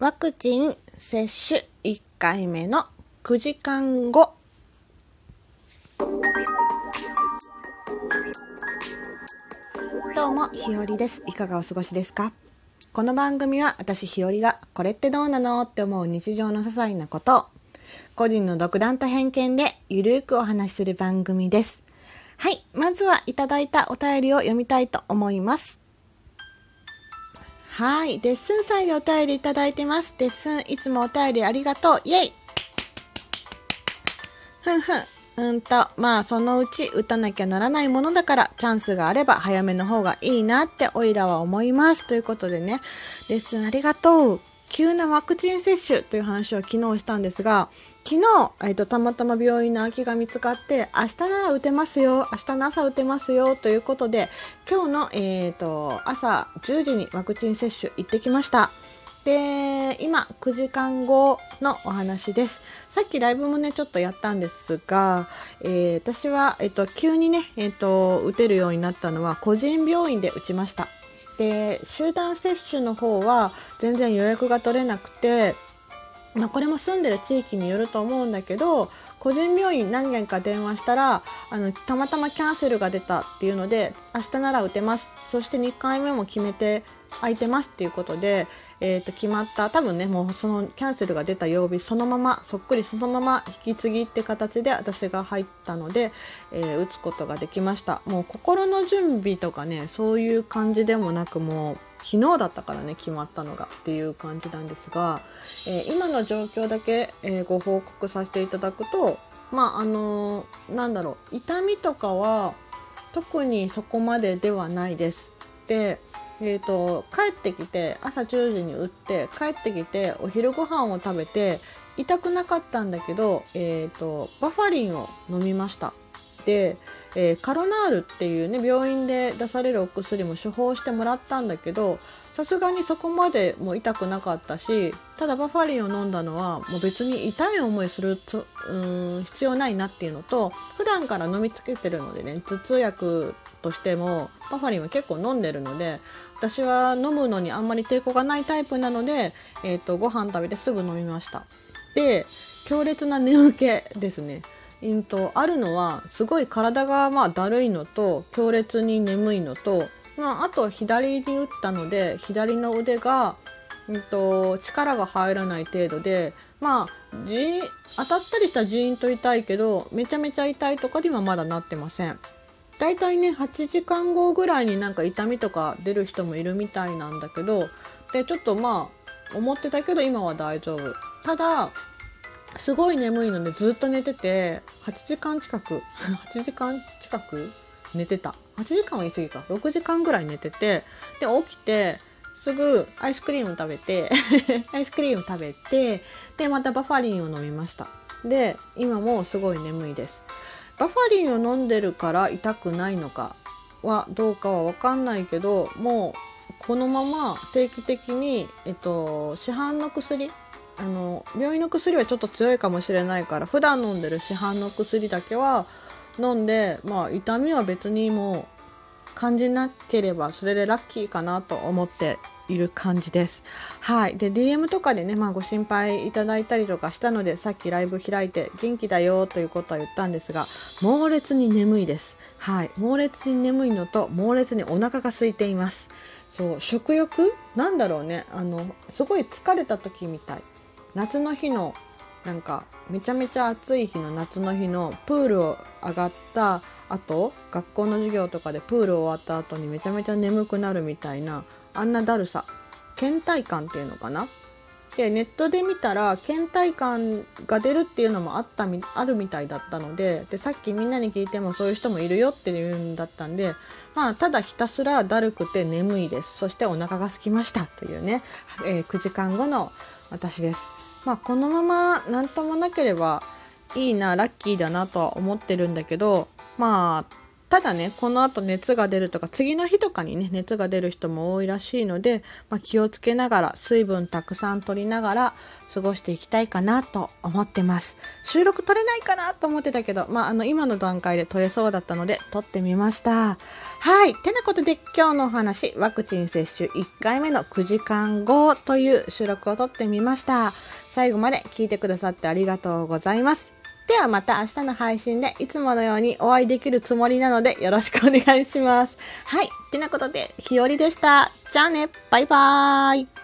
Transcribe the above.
ワクチン接種1回目の9時間後。どうもひよりです。いかがお過ごしですか？この番組は私ひよりがこれってどうなのって思う日常の些細なことを個人の独断と偏見でゆるーくお話しする番組です。はいまずはいただいたお便りを読みたいと思います。はい。デッスンさんにお便りいただいてます。デッスン、いつもお便りありがとう。イェイふんふん。うんと、まあ、そのうち打たなきゃならないものだから、チャンスがあれば早めの方がいいなっておいらは思います。ということでね、レッスンありがとう。急なワクチン接種という話を昨日したんですが、昨日、えーと、たまたま病院の空きが見つかって明日なら打てますよ明日の朝打てますよということで今日の、えーと、朝10時にワクチン接種行ってきました。で今9時間後のお話です。さっきライブもねちょっとやったんですが、えー、私は、えーと、急にね、えー、と打てるようになったのは個人病院で打ちました。で集団接種の方は全然予約が取れなくてまあ、これも住んでる地域によると思うんだけど個人病院何件か電話したらあのたまたまキャンセルが出たっていうので明日なら打てます。そして2回目も決めて空いてますっていうことで、えー、と決まった。多分ねもうそのキャンセルが出た曜日そのままそっくりそのまま引き継ぎって形で私が入ったので、えー、打つことができました。もう心の準備とかねそういう感じでもなくもう昨日だったからね決まったのがっていう感じなんですが、えー、今の状況だけ、えー、ご報告させていただくとまああのー、なんだろう痛みとかは特にそこまでではないです。でえーと、帰ってきて朝10時に打って帰ってきてお昼ご飯を食べて痛くなかったんだけど、えーとバファリンを飲みましたで、えー、カロナールっていうね病院で出されるお薬も処方してもらったんだけどさすがにそこまでも痛くなかったしただバファリンを飲んだのはもう別に痛い思いするとうん必要ないなっていうのと普段から飲みつけてるのでね頭痛薬としてもバファリンは結構飲んでるので私は飲むのにあんまり抵抗がないタイプなので、えーと、とご飯食べてすぐ飲みました。で強烈な眠気ですね。うんと、あるのはすごい体がまあだるいのと強烈に眠いのと、まあ、あと左に打ったので左の腕が、うんと、力が入らない程度でまあ当たったりしたらジーンと痛いけどめちゃめちゃ痛いとかにはまだなってません。だいたいね8時間後ぐらいになんか痛みとか出る人もいるみたいなんだけどでちょっとまあ思ってたけど今は大丈夫ただすごい眠いのでずっと寝てて8時間近く 8時間近く寝てた。8時間は言い過ぎか。6時間ぐらい寝ててで起きてすぐアイスクリーム食べて アイスクリーム食べてでまたバファリンを飲みました。で今もすごい眠いです。バファリンを飲んでるから痛くないのかはどうかは分かんないけどもうこのまま定期的に、えっと、市販の薬あの病院の薬はちょっと強いかもしれないから普段飲んでる市販の薬だけは飲んでまあ痛みは別にもう感じなければそれでラッキーかなと思っている感じです。はい。で、DM とかでね、まあご心配いただいたりとかしたので、さっきライブ開いて元気だよということは言ったんですが、猛烈に眠いです。はい。猛烈に眠いのと、猛烈にお腹が空いています。そう、食欲？なんだろうね。あの、すごい疲れた時みたい。夏の日のなんかめちゃめちゃ暑い日の夏の日のプールを上がった後学校の授業とかでプール終わった後にめちゃめちゃ眠くなるみたいなあんなだるさ。倦怠感っていうのかな？でネットで見たら倦怠感が出るっていうのもあったあるみたいだったのででさっきみんなに聞いてもそういう人もいるよっていうんだったんでまあただひたすらだるくて眠いです。そしてお腹が空きましたというね、えー、9時間後の私です。まあ、このまま何ともなければいいなラッキーだなとは思ってるんだけどまあただねこの後熱が出るとか次の日とかにね熱が出る人も多いらしいので、まあ、気をつけながら水分たくさん取りながら過ごしていきたいかなと思ってます。収録取れないかなと思ってたけど、まあ、あの今の段階で取れそうだったので撮ってみました。はい。てなことで今日のお話ワクチン接種1回目の9時間後という収録を撮ってみました。最後まで聞いてくださってありがとうございますではまた明日の配信でいつものようにお会いできるつもりなのでよろしくお願いします。はい。ってなことで、ひよりでした。じゃあね。バイバーイ。